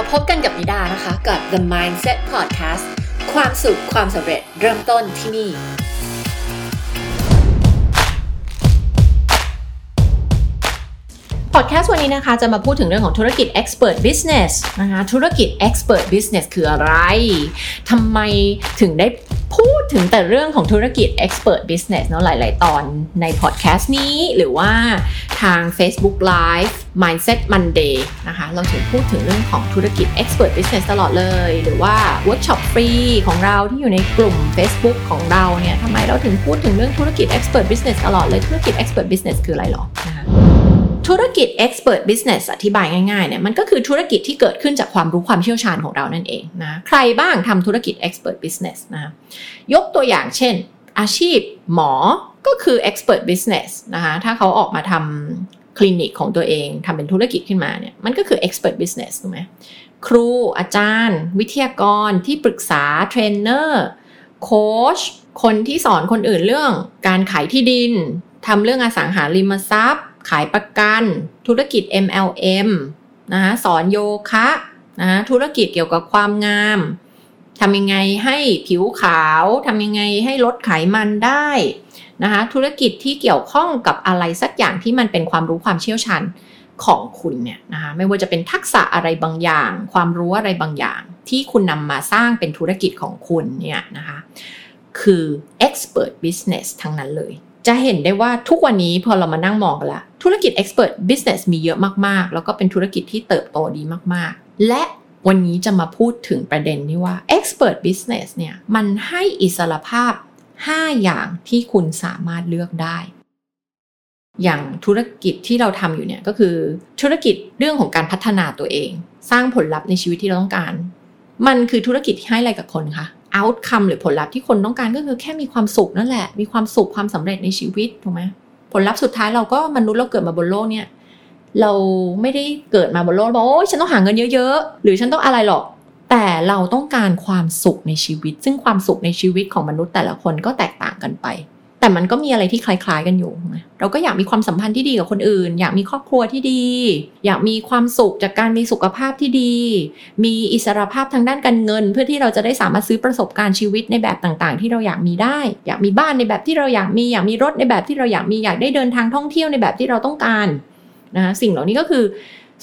มาพบกันกับนิดานะคะ กับ The Mindset Podcast ความสุขความสำเร็จเริ่มต้นที่นี่ พอดแคสต์วันนี้นะคะจะมาพูดถึงเรื่องของธุรกิจ Expert Business นะคะธุรกิจ Expert Business คืออะไรทำไมถึงได้พูดถึงแต่เรื่องของธุรกิจ Expert Business เนาะหลาย ๆ ตอนในพอดแคสต์นี้หรือว่าทาง Facebook Live Mindset Monday นะคะเราถึงพูดถึงเรื่องของธุรกิจ Expert Business ตลอดเลย หรือว่า Workshop ฟรีของเราที่อยู่ในกลุ่ม Facebook ของเราเนี่ยทำไมเราถึงพูดถึงเรื่องธุรกิจ Expert Business ตลอดเลยธุรกิจ Expert Business คืออะไรหรอนะ ธุรกิจ expert business อธิบายง่ายๆเนี่ยมันก็คือธุรกิจที่เกิดขึ้นจากความรู้ความเชี่ยวชาญของเรานั่นเองนะใครบ้างทำธุรกิจ expert business นะยกตัวอย่างเช่น อาชีพหมอก็คือ expert business นะคะถ้าเขาออกมาทำคลินิกของตัวเองทำเป็นธุรกิจขึ้นมาเนี่ยมันก็คือ expert business ถูกไหมครูอาจารย์ วิทยากรที่ปรึกษาเทรนเนอร์โค้ชคนที่สอนคนอื่นเรื่องการขายที่ดินทำเรื่องอสังหาริมทรัพย์ ขายประกันธุรกิจ MLM นะคะสอนโยคะนะธุรกิจเกี่ยวกับความงามทำยังไงให้ผิวขาวทำยังไงให้ลดไขมันได้นะคะธุรกิจที่เกี่ยวข้องกับอะไรสักอย่างที่มันเป็นความรู้ความเชี่ยวชาญของคุณเนี่ยนะคะไม่ว่าจะเป็นทักษะอะไรบางอย่าง ความรู้อะไรบางอย่าง ที่คุณนำมาสร้างเป็นธุรกิจของคุณเนี่ยนะคะคือ expert business ทั้งนั้นเลย จะเห็นได้ว่าทุกวันนี้พอเรามานั่งมองกันละธุรกิจ Expert Business มีเยอะมากๆ แล้วก็เป็นธุรกิจที่เติบโตดีมากๆ และวันนี้จะมาพูดถึงประเด็นที่ว่า Expert Business เนี่ยมันให้อิสรภาพ 5 อย่างที่คุณสามารถเลือกได้ อย่างธุรกิจที่เราทำอยู่เนี่ยก็คือธุรกิจเรื่องของการพัฒนาตัวเอง สร้างผลลัพธ์ในชีวิตที่เราต้องการ มันคือธุรกิจที่ให้อะไรกับคนคะ outcome หรือผลลัพธ์ที่คนต้องการก็คือแค่มีความสุขนั่นแหละ มีความสุขความสำเร็จในชีวิตถูกไหมผลลัพธ์สุดท้ายเราก็มนุษย์เราเกิดมาบนโลกเนี่ย เราไม่ได้เกิดมาบนโลกบอกโอ้ฉันต้องหาเงินเยอะๆ หรือฉันต้องอะไรหรอก แต่เราต้องการความสุขในชีวิต ซึ่งความสุขในชีวิตของมนุษย์แต่ละคนก็แตกต่างกันไป แต่มันก็มีอะไรที่คล้ายๆกันอยู่ เราก็อยากมีความสัมพันธ์ที่ดีกับคนอื่น อยากมีครอบครัวที่ดี อยากมีความสุขจากการมีสุขภาพที่ดี มีอิสรภาพทางด้านการเงิน เพื่อที่เราจะได้สามารถซื้อประสบการณ์ชีวิตในแบบต่างๆ ที่เราอยากมีได้ อยากมีบ้านในแบบที่เราอยากมี อยากมีรถในแบบที่เราอยากมี อยากได้เดินทางท่องเที่ยวในแบบที่เราต้องการนะสิ่งเหล่านี้ก็คือ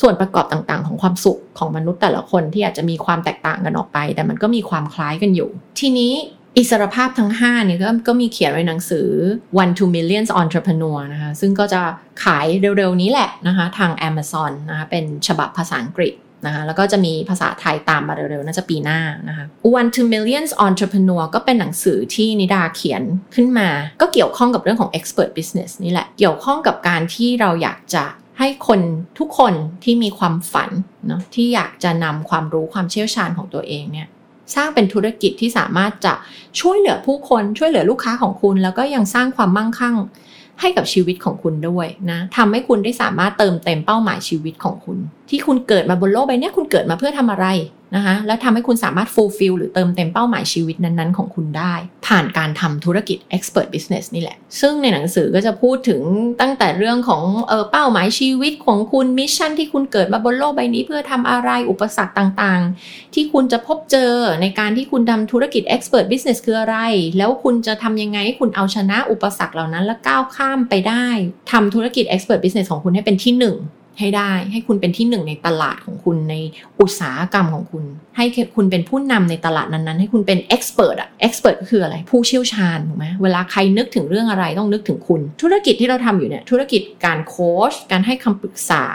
ส่วนประกอบต่างๆ ของความสุขของมนุษย์แต่ละคนที่อาจจะมีความแตกต่างกันออกไป แต่มันก็มีความคล้ายกันอยู่ ทีนี้ อิสรภาพทั้ง5เนี่ยก็ก็มีเขียนไว้หนังสือ one to millions entrepreneur นะคะซึ่งก็จะขายเร็วๆนี้แหละนะคะทาง Amazon นะคะเป็นฉบับภาษาอังกฤษนะคะแล้วก็จะมีภาษาไทยตามมาเร็วๆ น่าจะปีหน้านะคะ one to millions entrepreneur ก็เป็นหนังสือที่นิดาเขียนขึ้นมา ก็เกี่ยวข้องกับเรื่องของ expert business นี่แหละ เกี่ยวข้องกับการที่เราอยากจะให้คนทุกคนที่มีความฝันเนาะที่อยากจะนำความรู้ความเชี่ยวชาญของตัวเองเนี่ย สร้างเป็นธุรกิจที่สามารถจะช่วยเหลือผู้คนช่วยเหลือลูกค้าของคุณ แล้วก็ยังสร้างความมั่งคั่งให้กับชีวิตของคุณด้วยนะทำให้คุณได้สามารถเติมเต็มเป้าหมายชีวิตของคุณ ที่คุณเกิดมาบนโลกใบนี้คุณเกิดมาเพื่อทำอะไร นะคะแล้วทำให้คุณสามารถ fulfill หรือเติมเต็มเป้าหมายชีวิตนั้นๆ ของคุณได้ ผ่านการทำธุรกิจ expert business นี่แหละ ซึ่งในหนังสือก็จะพูดถึงตั้งแต่เรื่องของเออเป้าหมายชีวิตของคุณมิชชั่นที่คุณเกิดมาบนโลกใบนี้เพื่อทำอะไรอุปสรรคต่างๆ ที่คุณจะพบเจอในการที่คุณทำธุรกิจ expert business คืออะไร แล้วคุณจะทำยังไงให้คุณเอาชนะอุปสรรคเหล่านั้น และก้าวข้ามไปได้ทำธุรกิจ expert business ของคุณให้เป็นที่หนึ่ง ให้ได้ ให้คุณเป็นที่หนึ่งในตลาดของคุณในอุตสาหกรรมของคุณ ให้คุณเป็นผู้นำในตลาดนั้นๆ ให้คุณเป็น expert อะ expert ก็คืออะไร ผู้เชี่ยวชาญถูกไหมเวลาใครนึกถึงเรื่องอะไรต้องนึกถึงคุณ ธุรกิจที่เราทำอยู่เนี่ยธุรกิจการโค้ชการให้คำปรึกษา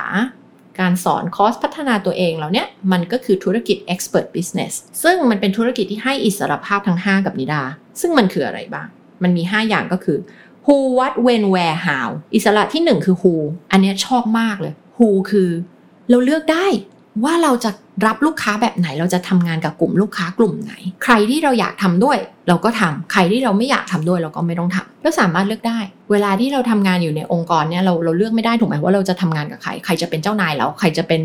การสอนคอร์สพัฒนาตัวเองเหล่านี้มันก็คือธุรกิจ expert business ซึ่งมันเป็นธุรกิจที่ให้อิสรภาพทั้ง 5 กับนิดา ซึ่งมันคืออะไรบ้าง มันมี 5 อย่างก็คือ who what when where how อิสระที่ 1 คือ who อันนี้ชอบมากเลย who คือ เราเลือกได้ว่าเราจะ รับลูกค้าแบบไหนเราจะทำงานกับกลุ่มลูกค้ากลุ่มไหน ใครที่เราอยากทำด้วย เราก็ทำใครที่เราไม่อยากทำด้วยเราก็ไม่ต้องทำเราสามารถเลือกได้ เวลาที่เราทำงานอยู่ในองค์กรเนี่ยเราเราเลือกไม่ได้ถูกไหมว่าเราจะทำงานกับใครใครจะเป็นเจ้านายเราใครจะเป็น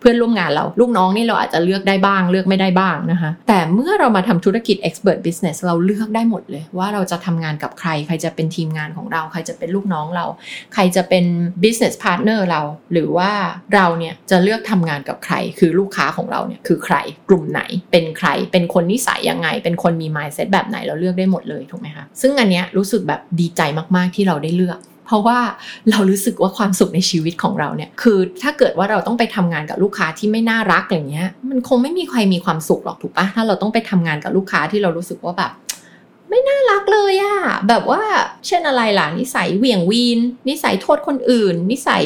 เพื่อนร่วมงานเราลูกน้องนี่เราอาจจะเลือกได้บ้าง เลือกไม่ได้บ้างนะคะแต่เมื่อเรามาทำธุรกิจ expert business เราเลือกได้หมดเลย ว่าเราจะทำงานกับใคร ใครจะเป็นทีมงานของเรา ใครจะเป็นลูกน้องเรา ใครจะเป็น business partner เรา หรือว่าเราเนี่ยจะเลือกทำงานกับใคร คือลูกค้าของเราเนี่ยคือใครกลุ่มไหนเป็นใครเป็นคนนิสัยยังไง เป็นคนมี mindset แบบไหนเราเลือกได้หมดเลยถูกไหมคะซึ่งอันเนี้ยรู้สึกแบบดีใจมากๆที่เราได้เลือกเพราะว่าเรารู้สึกว่าความสุขในชีวิตของเราเนี่ย คือถ้าเกิดว่าเราต้องไปทำงานกับลูกค้าที่ไม่น่ารักอย่างเงี้ย มันคงไม่มีใครมีความสุขหรอกถูกปะถ้าเราต้องไปทำงานกับลูกค้าที่เรารู้สึกว่าแบบ ไม่น่ารักเลยอะแบบว่าเช่นอะไรล่ะนิสัยเหวี่ยงวีน นิสัยโทษคนอื่น นิสัย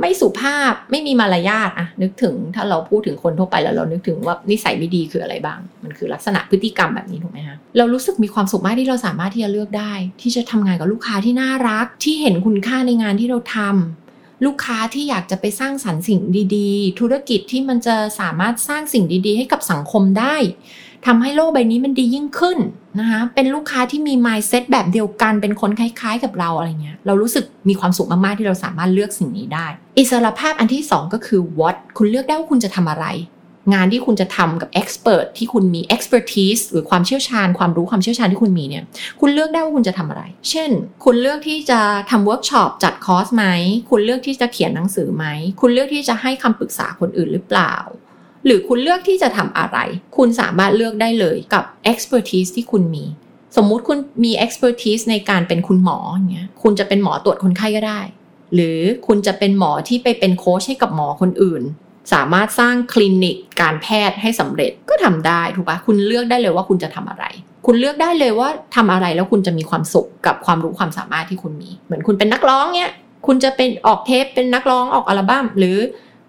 ไม่สุภาพไม่มีมารยาทอะนึกถึงถ้าเราพูดถึงคนทั่วไปแล้วเรานึกถึงว่านิสัยไม่ดีคืออะไรบ้าง มันคือลักษณะพฤติกรรมแบบนี้ถูกไหมคะเรารู้สึกมีความสุขมากที่เราสามารถที่จะเลือกได้ ที่จะทำงานกับลูกค้าที่น่ารัก ที่เห็นคุณค่าในงานที่เราทำลูกค้าที่อยากจะไปสร้างสรรค์สิ่งดี ๆ ธุรกิจที่มันจะสามารถสร้างสิ่งดี ๆ ให้กับสังคมได้ ทำให้โลกใบนี้มันดียิ่งขึ้นนะคะ เป็นลูกค้าที่มี mindset แบบเดียวกัน เป็นคนคล้ายๆ กับเราอะไรเงี้ย เรารู้สึกมีความสุขมากๆ ที่เราสามารถเลือกสิ่งนี้ได้ อิสรภาพอันที่ 2 ก็คือ what คุณเลือกได้ว่าคุณจะทำอะไร งานที่คุณจะทำกับ expert ที่คุณมี expertise หรือความเชี่ยวชาญ ความรู้ความเชี่ยวชาญที่คุณมีเนี่ย คุณเลือกได้ว่าคุณจะทำอะไร เช่น คุณเลือกที่จะทำเวิร์กช็อปจัดคอร์สไหม คุณเลือกที่จะเขียนหนังสือไหม คุณเลือกที่จะให้คำปรึกษาคนอื่นหรือเปล่า หรือคุณเลือกที่จะทำอะไร คุณสามารถเลือกได้เลยกับ expertise ที่คุณมี สมมุติคุณมี expertise ในการเป็นคุณหมออย่างเงี้ยคุณจะเป็นหมอตรวจคนไข้ก็ได้ หรือคุณจะเป็นหมอที่ไปเป็นโค้ชให้กับหมอคนอื่น สามารถสร้างคลินิกการแพทย์ให้สำเร็จก็ทำได้ถูกปะคุณเลือกได้เลยว่าคุณจะทำอะไรคุณเลือกได้เลยว่าทำอะไรแล้วคุณจะมีความสุขกับความรู้ความสามารถที่คุณมี เหมือนคุณเป็นนักร้องเนี้ยคุณจะเป็นออกเทปเป็นนักร้องออกอัลบั้มหรือ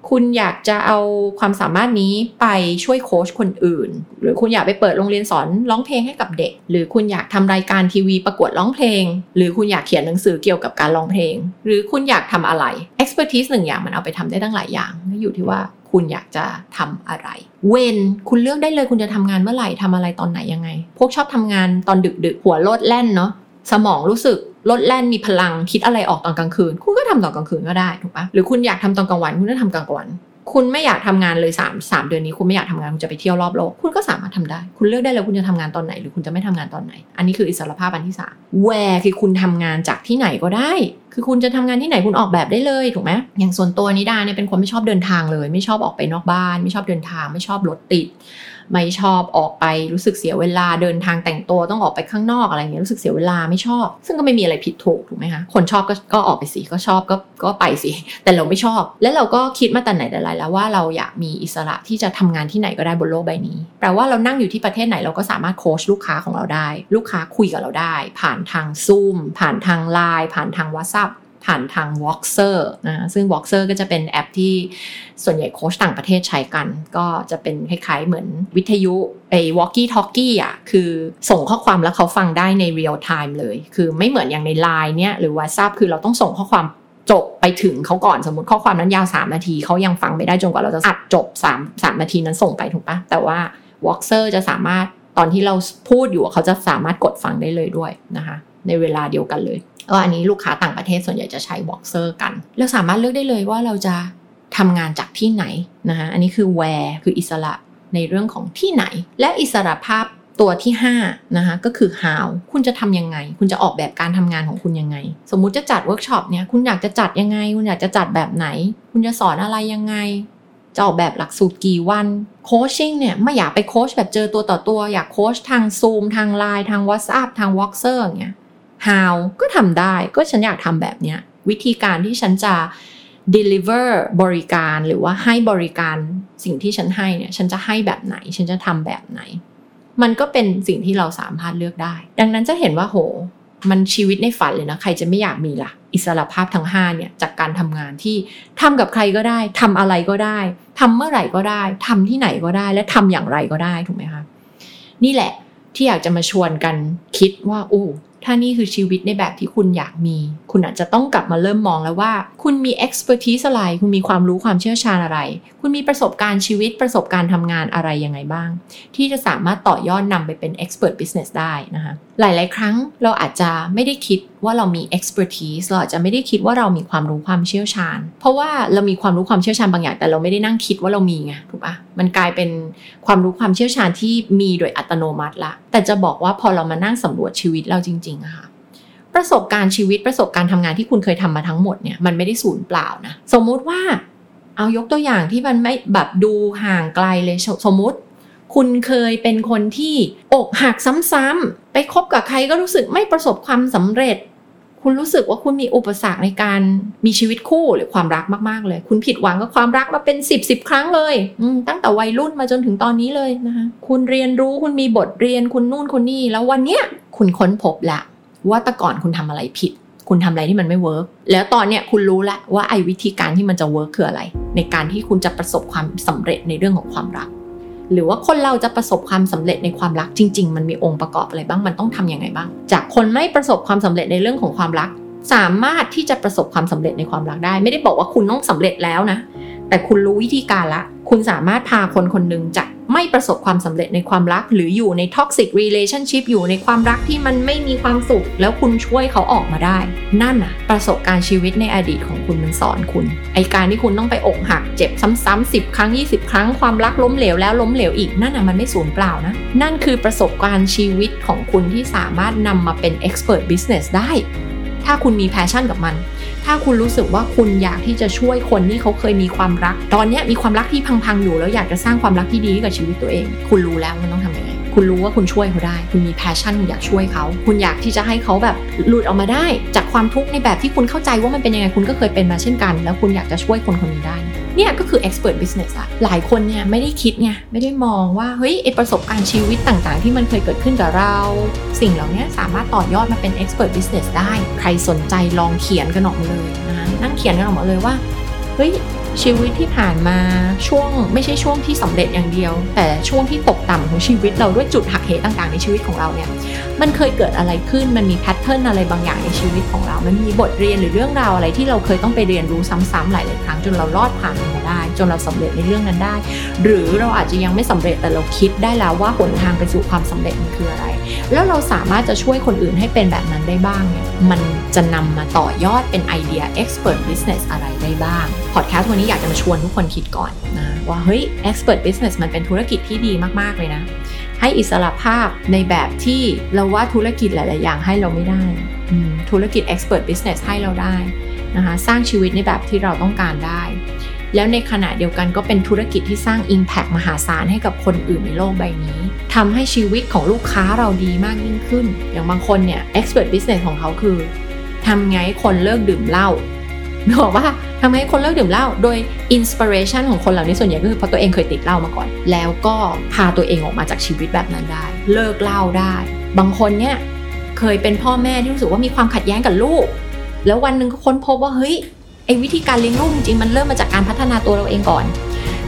คุณอยากจะเอาความสามารถนี้ไปช่วยโค้ชคนอื่น หรือคุณอยากไปเปิดโรงเรียนสอนร้องเพลงให้กับเด็ก หรือคุณอยากทำรายการทีวีประกวดร้องเพลง หรือคุณอยากเขียนหนังสือเกี่ยวกับการร้องเพลง หรือคุณอยากทำอะไร expertise หนึ่งอย่างมันเอาไปทำได้ตั้งหลายอย่างอยู่ที่ว่าคุณอยากจะทำอะไร เวนคุณเลือกได้เลยคุณจะทำงานเมื่อไหร่ทำอะไรตอนไหนยังไง พวกชอบทำงานตอนดึกๆ หัวโลดแล่นเนาะ สมองรู้สึกลดแล่นมีพลังคิดอะไรออกตอนกลางคืน คุณก็ทำตอนกลางคืนก็ได้ถูกปะหรือคุณอยากทำตอนกลางวัน คุณก็ทำกลางวัน คุณไม่อยากทำงานเลย3ามสามเดือนนี้คุณไม่อยากทำงานคุณจะไปเที่ยวรอบโลกคุณก็สามารถทำได้ คุณเลือกได้เลยคุณจะทำงานตอนไหน หรือคุณจะไม่ทำงานตอนไหน อันนี้คืออิสรภาพอันที่3แวร์คือคุณทำงานจากที่ไหนก็ได้คือคุณจะทำงานที่ไหนคุณออกแบบได้เลยถูกไหมอย่างส่วนตัวนิดาเนี่ยเป็นคนไม่ชอบเดินทางเลย ไม่ชอบออกไปนอกบ้าน ไม่ชอบเดินทาง ไม่ชอบรถติด ไม่ชอบออกไปรู้สึกเสียเวลาเดินทางแต่งตัวต้องออกไปข้างนอกอะไรเงี้ยรู้สึกเสียเวลาไม่ชอบ ซึ่งก็ไม่มีอะไรผิดถูกถูกไหมคะคนชอบก็ก็ออกไปสิก็ชอบก็ก็ไปสิแต่เราไม่ชอบ แล้วเราก็คิดมาแต่ไหนแต่ไรแล้วว่าเราอยากมีอิสระที่จะทำงานที่ไหนก็ได้บนโลกใบนี้แปลว่าเรานั่งอยู่ที่ประเทศไหนเราก็สามารถโค้ชลูกค้าของเราได้ ลูกค้าคุยกับเราได้ ผ่านทางซูมผ่านทางไลน์ผ่านทางวอทซัพ ผ่านทาง v o x e r นะซึ่ง v o x e r ก็จะเป็นแอปที่ส่วนใหญ่โค้ชต่างประเทศใช้กัน ก็จะเป็นคล้ายๆเหมือนวิทยุไอ้ walkie talkie อะคือส่งข้อความแล้วเขาฟังได้ใน real time เลย คือไม่เหมือนอย่างใน Line เนี่ยหรือ WhatsApp คือเราต้องส่งข้อความจบไปถึงเขาก่อนสมมติข้อความนั้นยาว 3 นาที เขายังฟังไม่ได้จนกว่าเราจะอัดจบ 3 3 นาทีนั้นส่งไปถูกปะแต่ว่า v o x e r จะสามารถตอนที่เราพูดอยู่เขาจะสามารถกดฟังได้เลยด้วยนะคะ ในเวลาเดียวกันเลยก็อันนี้ลูกค้าต่างประเทศส่วนใหญ่จะใช้บ็อกเซอร์กันเราสามารถเลือกได้เลยว่าเราจะทำงานจากที่ไหนนะคะอันนี้คือ where คืออิสระในเรื่องของที่ไหน และอิสระภาพตัวที่5นะคะก็คือ how คุณจะทำยังไง คุณจะออกแบบการทำงานของคุณยังไง สมมุติจะจัดเวิร์กช็อปเนี่ยคุณอยากจะจัดยังไง คุณอยากจะจัดแบบไหน คุณจะสอนอะไรยังไง จะออกแบบหลักสูตรกี่วัน coaching เนี่ยไม่อยากไปโคชแบบเจอตัวต่อตัว อยากโคชทางซูมทางไลน์ทาง WhatsApp ทาง walker อย่างเงี้ย how ก็ทำได้ก็ฉันอยากทำแบบเนี้ยวิธีการที่ฉันจะ deliver บริการหรือว่าให้บริการสิ่งที่ฉันให้เนี่ย ฉันจะให้แบบไหน ฉันจะทำแบบไหน มันก็เป็นสิ่งที่เราสามารถเลือกได้ ดังนั้นจะเห็นว่าโห มันชีวิตในฝันเลยนะ ใครจะไม่อยากมีละ่ะ อิสระภาพทั้ง5เนี่ยจากการทำงานที่ทำกับใครก็ได้ทำอะไรก็ได้ทำเมื่อไหร่ก็ได้ทำที่ไหนก็ได้ และทำอย่างไรก็ได้ถูกไหมคะนี่แหละที่อยากจะมาชวนกันคิดว่าโอ้ ถ้านี่คือชีวิตในแบบที่คุณอยากมี คุณอาจจะต้องกลับมาเริ่มมองแล้วว่า คุณมี expertise อะไร คุณมีความรู้ความเชี่ยวชาญอะไร คุณมีประสบการณ์ชีวิตประสบการณ์ทำงานอะไรยังไงบ้าง ที่จะสามารถต่อยอดนำไปเป็น expert business ได้นะคะหลาย ๆ ครั้งเราอาจจะไม่ได้คิดว่าเรามี expertise เราอาจจะไม่ได้คิดว่าเรามีความรู้ความเชี่ยวชาญ เพราะว่าเรามีความรู้ความเชี่ยวชาญบางอย่าง แต่เราไม่ได้นั่งคิดว่าเรามีไงถูกปะมันกลายเป็นความรู้ความเชี่ยวชาญที่มีโดยอัตโนมัติละ แต่จะบอกว่าพอเรามานั่งสำรวจชีวิตเราจริงๆอะค่ะประสบการณ์ชีวิตประสบการณ์ทำงานที่คุณเคยทำมาทั้งหมดเนี่ยมันไม่ได้สูญเปล่านะสมมุติว่าเอายกตัวอย่างที่มันไม่แบบดูห่างไกลเลยสมมุติ คุณเคยเป็นคนที่อกหักซ้ำๆไปคบกับใครก็รู้สึกไม่ประสบความสำเร็จ คุณรู้สึกว่าคุณมีอุปสรรคในการมีชีวิตคู่หรือความรักมากๆเลย คุณผิดหวังกับความรักมาเป็นสิบสิบครั้งเลยตั้งแต่วัยรุ่นมาจนถึงตอนนี้เลยนะคะคุณเรียนรู้คุณมีบทเรียนคุณนู่นคุณนี่ แล้ววันเนี้ยคุณค้นพบละว่าแต่ก่อนคุณทำอะไรผิด คุณทำอะไรที่มันไม่ work แล้วตอนเนี้ยคุณรู้แล้วว่าไอ้วิธีการที่มันจะ work คืออะไร ในการที่คุณจะประสบความสำเร็จในเรื่องของความรัก หรือว่าคนเราจะประสบความสำเร็จในความรักจริง ๆ มันมีองค์ประกอบอะไรบ้างมันต้องทำยังไงบ้าง จากคนไม่ประสบความสำเร็จในเรื่องของความรัก สามารถที่จะประสบความสำเร็จในความรักได้ ไม่ได้บอกว่าคุณต้องสำเร็จแล้วนะ แต่คุณรู้วิธีการละ คุณสามารถพาคนคนหนึ่งจากไม่ประสบความสำเร็จในความรัก หรืออยู่ใน toxic relationship อยู่ในความรักที่มันไม่มีความสุข แล้วคุณช่วยเขาออกมาได้ นั่นอะประสบการณ์ชีวิตในอดีตของคุณมันสอนคุณ ไอ้การที่คุณต้องไปอกหักเจ็บซ้ำๆ10ครั้ง 20 ครั้งความรักล้มเหลวแล้วล้มเหลวอีกนั่นอะมันไม่สูญเปล่านะ นั่นคือประสบการณ์ชีวิตของคุณที่สามารถนำมาเป็น expert business ได้ ถ้าคุณมี passion กับมัน ถ้าคุณรู้สึกว่าคุณอยากที่จะช่วยคนที่เขาเคยมีความรัก ตอนนี้มีความรักที่พังๆอยู่แล้วอยากจะสร้างความรักที่ดีกับชีวิตตัวเอง คุณรู้แล้วมันต้องทำยังไงคุณรู้ว่าคุณช่วยเขาได้ คุณมี passion คุณอยากช่วยเขา คุณอยากที่จะให้เขาแบบหลุดออกมาได้ จากความทุกข์ในแบบที่คุณเข้าใจว่ามันเป็นยังไงคุณก็เคยเป็นมาเช่นกัน แล้วคุณอยากจะช่วยคนคนนี้ได้ เนี่ยก็คือ expert business อะหลายคนเนี่ยไม่ได้คิดไงไม่ได้มองว่าเฮ้ยประสบการณ์ชีวิตต่างๆ ที่มันเคยเกิดขึ้นกับเรา สิ่งเหล่านี้สามารถต่อยอดมาเป็น expert business ได้ ใครสนใจลองเขียนกันออกมาเลยนะนั่งเขียนกันออกมาเลยว่าเฮ้ยชีวิตที่ผ่านมาช่วงไม่ใช่ช่วงที่สำเร็จอย่างเดียว แต่ช่วงที่ตกต่ำของชีวิตเราด้วยจุดหักเหต่างๆ ในชีวิตของเราเนี่ยมันเคยเกิดอะไรขึ้นมันมีแพ เทิร์นอะไรบางอย่างในชีวิตของเรา มันมีบทเรียนหรือเรื่องราวอะไรที่เราเคยต้องไปเรียนรู้ซ้ำๆหลายๆครั้งจนเรารอดผ่านมันมาได้ จนเราสำเร็จในเรื่องนั้นได้ หรือเราอาจจะยังไม่สำเร็จแต่เราคิดได้แล้วว่าหนทางไปสู่ความสำเร็จมันคืออะไร แล้วเราสามารถจะช่วยคนอื่นให้เป็นแบบนั้นได้บ้างเนี่ยมันจะนำมาต่อยอดเป็นไอเดีย expert business อะไรได้บ้างพอดแคสต์วันนี้อยากจะมาชวนทุกคนคิดก่อนนะว่าเฮ้ย expert business มันเป็นธุรกิจที่ดีมากๆเลยนะ ให้อิสระภาพในแบบที่เราว่าธุรกิจหลาย ๆ อย่างให้เราไม่ได้ ธุรกิจ expert business ให้เราได้นะคะสร้างชีวิตในแบบที่เราต้องการได้ แล้วในขณะเดียวกันก็เป็นธุรกิจที่สร้าง Impact มหาศาลให้กับคนอื่นในโลกใบนี้ทำให้ชีวิตของลูกค้าเราดีมากยิ่งขึ้น อย่างบางคนเนี่ย expert business ของเขาคือทำไงคนเลิกดื่มเหล้าบอกว่า ทำให้คนเลิกดื่มเหล้าโดยinspiration ของคนเหล่านี้ส่วนใหญ่ก็คือเพราะตัวเองเคยติดเหล้ามาก่อน แล้วก็พาตัวเองออกมาจากชีวิตแบบนั้นได้ เลิกเหล้าได้ บางคนเนี่ยเคยเป็นพ่อแม่ที่รู้สึกว่ามีความขัดแย้งกับลูก แล้ววันหนึ่งก็ค้นพบว่าเฮ้ยไอ้วิธีการเลี้ยงลูกจริงๆมันเริ่มมาจากการพัฒนาตัวเราเองก่อน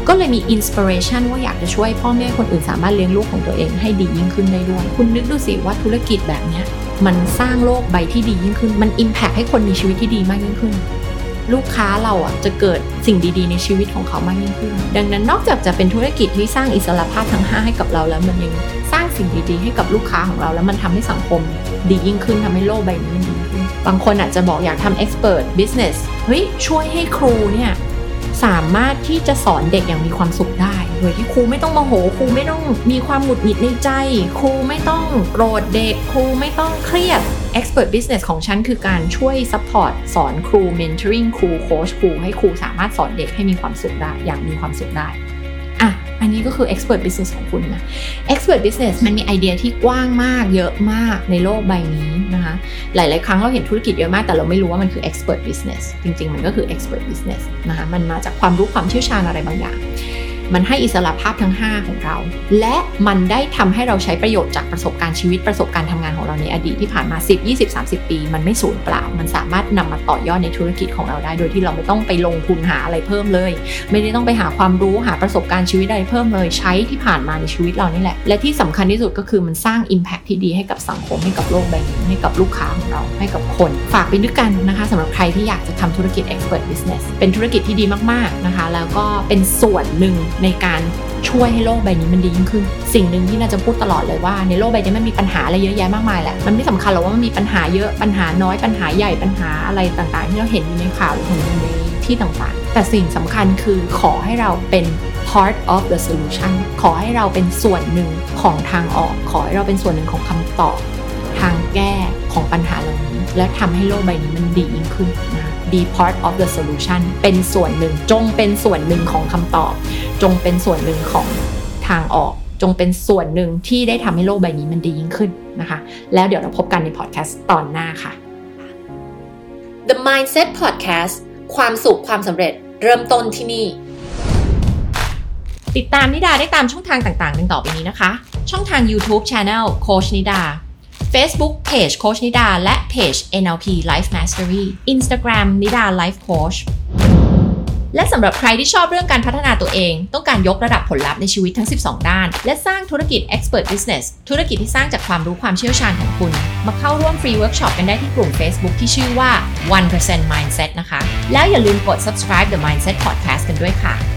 ก็เลยมี inspiration ว่าอยากจะช่วยพ่อแม่คนอื่นสามารถเลี้ยงลูกของตัวเองให้ดียิ่งขึ้นได้ด้วย คุณนึกดูสิว่าธุรกิจแบบนี้มันสร้างโลกใบที่ดียิ่งขึ้น มัน impact ให้คนมีชีวิตที่ดีมากยิ่งขึ้น ลูกค้าเราอะจะเกิดสิ่งดีๆ ในชีวิตของเขามากยิ่งขึ้น ดังนั้นนอกจากจะเป็นธุรกิจที่สร้างอิสรภาพทั้ง 5 ให้กับเราแล้วมันยังสร้างสิ่งดีๆ ให้กับลูกค้าของเรา แล้วมันทำให้สังคมดียิ่งขึ้นทำให้โลกใบนี้มันดีขึ้น บางคนอาจจะบอกอยากทำ expert business เฮ้ยช่วยให้ครูเนี่ย สามารถที่จะสอนเด็กอย่างมีความสุขได้ โดยที่ครูไม่ต้องโมโห ครูไม่ต้องมีความหงุดหงิดในใจ ครูไม่ต้องโกรธเด็ก ครูไม่ต้องเครียด Expert Business ของฉันคือการช่วย support สอนครู Mentoring ครูโค้ชครูให้ครูสามารถสอนเด็กให้มีความสุขได้ อย่างมีความสุขได้ นี่ก็คือ expert business ของคุณนะ expert business มันมีไอเดียที่กว้างมาก เยอะมากในโลกใบนี้นะคะ หลาย ๆ ครั้งเราเห็นธุรกิจเยอะมาก แต่เราไม่รู้ว่ามันคือ expert business จริง ๆ มันก็คือ expert business นะคะ มันมาจากความรู้ความเชี่ยวชาญอะไรบางอย่าง มันให้อิสรภาพทั้ง 5 ของเรา และมันได้ทำให้เราใช้ประโยชน์จากประสบการณ์ชีวิตประสบการณ์ทำงานของเราในอดีตที่ผ่านมา 10 20 30 ปี มันไม่สูญเปล่า มันสามารถนำมาต่อยอดในธุรกิจของเราได้ โดยที่เราไม่ต้องไปลงทุนหาอะไรเพิ่มเลย ไม่ได้ต้องไปหาความรู้หาประสบการณ์ชีวิตอะไรเพิ่มเลย ใช้ที่ผ่านมาในชีวิตเรานี่แหละ และที่สำคัญที่สุดก็คือมันสร้าง Impact ที่ดีให้กับสังคมให้กับโลกใบนี้ให้กับลูกค้าของเราให้กับคน ฝากไปด้วยกันนะคะสำหรับใครที่อยากจะทำธุรกิจ Expert Business เป็นธุรกิจที่ดีมากๆนะคะ แล้วก็เป็นส่วนหนึ่งในการช่วยให้โลกใบนี้มันดียิ่งขึ้น สิ่งหนึ่งที่น่าจะพูดตลอดเลยว่า ในโลกใบนี้มันมีปัญหาอะไรเยอะแยะมากมายแหละ มันไม่สำคัญหรอกว่ามันมีปัญหาเยอะ ปัญหาน้อย ปัญหาใหญ่ ปัญหาอะไรต่างๆ ที่เราเห็นอยู่ในข่าวหรือเห็นอยู่ในที่ต่างๆ แต่สิ่งสำคัญคือขอให้เราเป็น part of the solution ขอให้เราเป็นส่วนหนึ่งของทางออก ขอให้เราเป็นส่วนหนึ่งของคำตอบ ทางแก้ของปัญหาเหล่านี้ และทำให้โลกใบนี้มันดียิ่งขึ้นนะ be part of the solution เป็นส่วนหนึ่ง จงเป็นส่วนหนึ่งของคำตอบ จงเป็นส่วนหนึ่งของทางออก จงเป็นส่วนหนึ่งที่ได้ทำให้โลกใบนี้มันดียิ่งขึ้นนะคะ แล้วเดี๋ยวเราพบกันในพอดแคสต์ตอนหน้าค่ะ The Mindset Podcast ความสุขความสำเร็จเริ่มต้นที่นี่ ติดตามนิดาได้ตามช่องทางต่างๆ ดังต่อไปนี้นะคะ ช่องทาง YouTube Channel โคชนิดา Facebook Page โคชนิดา และ Page NLP Life Mastery Instagram นิดา Life Coach และสำหรับใครที่ชอบเรื่องการพัฒนาตัวเอง ต้องการยกระดับผลลัพธ์ในชีวิตทั้ง 12 ด้าน และสร้างธุรกิจ Expert Business ธุรกิจที่สร้างจากความรู้ความเชี่ยวชาญของคุณ มาเข้าร่วมฟรีเวิร์กช็อปกันได้ที่กลุ่ม Facebook ที่ชื่อว่า 1% Mindset นะคะ แล้วอย่าลืมกด subscribe the Mindset Podcast กันด้วยค่ะ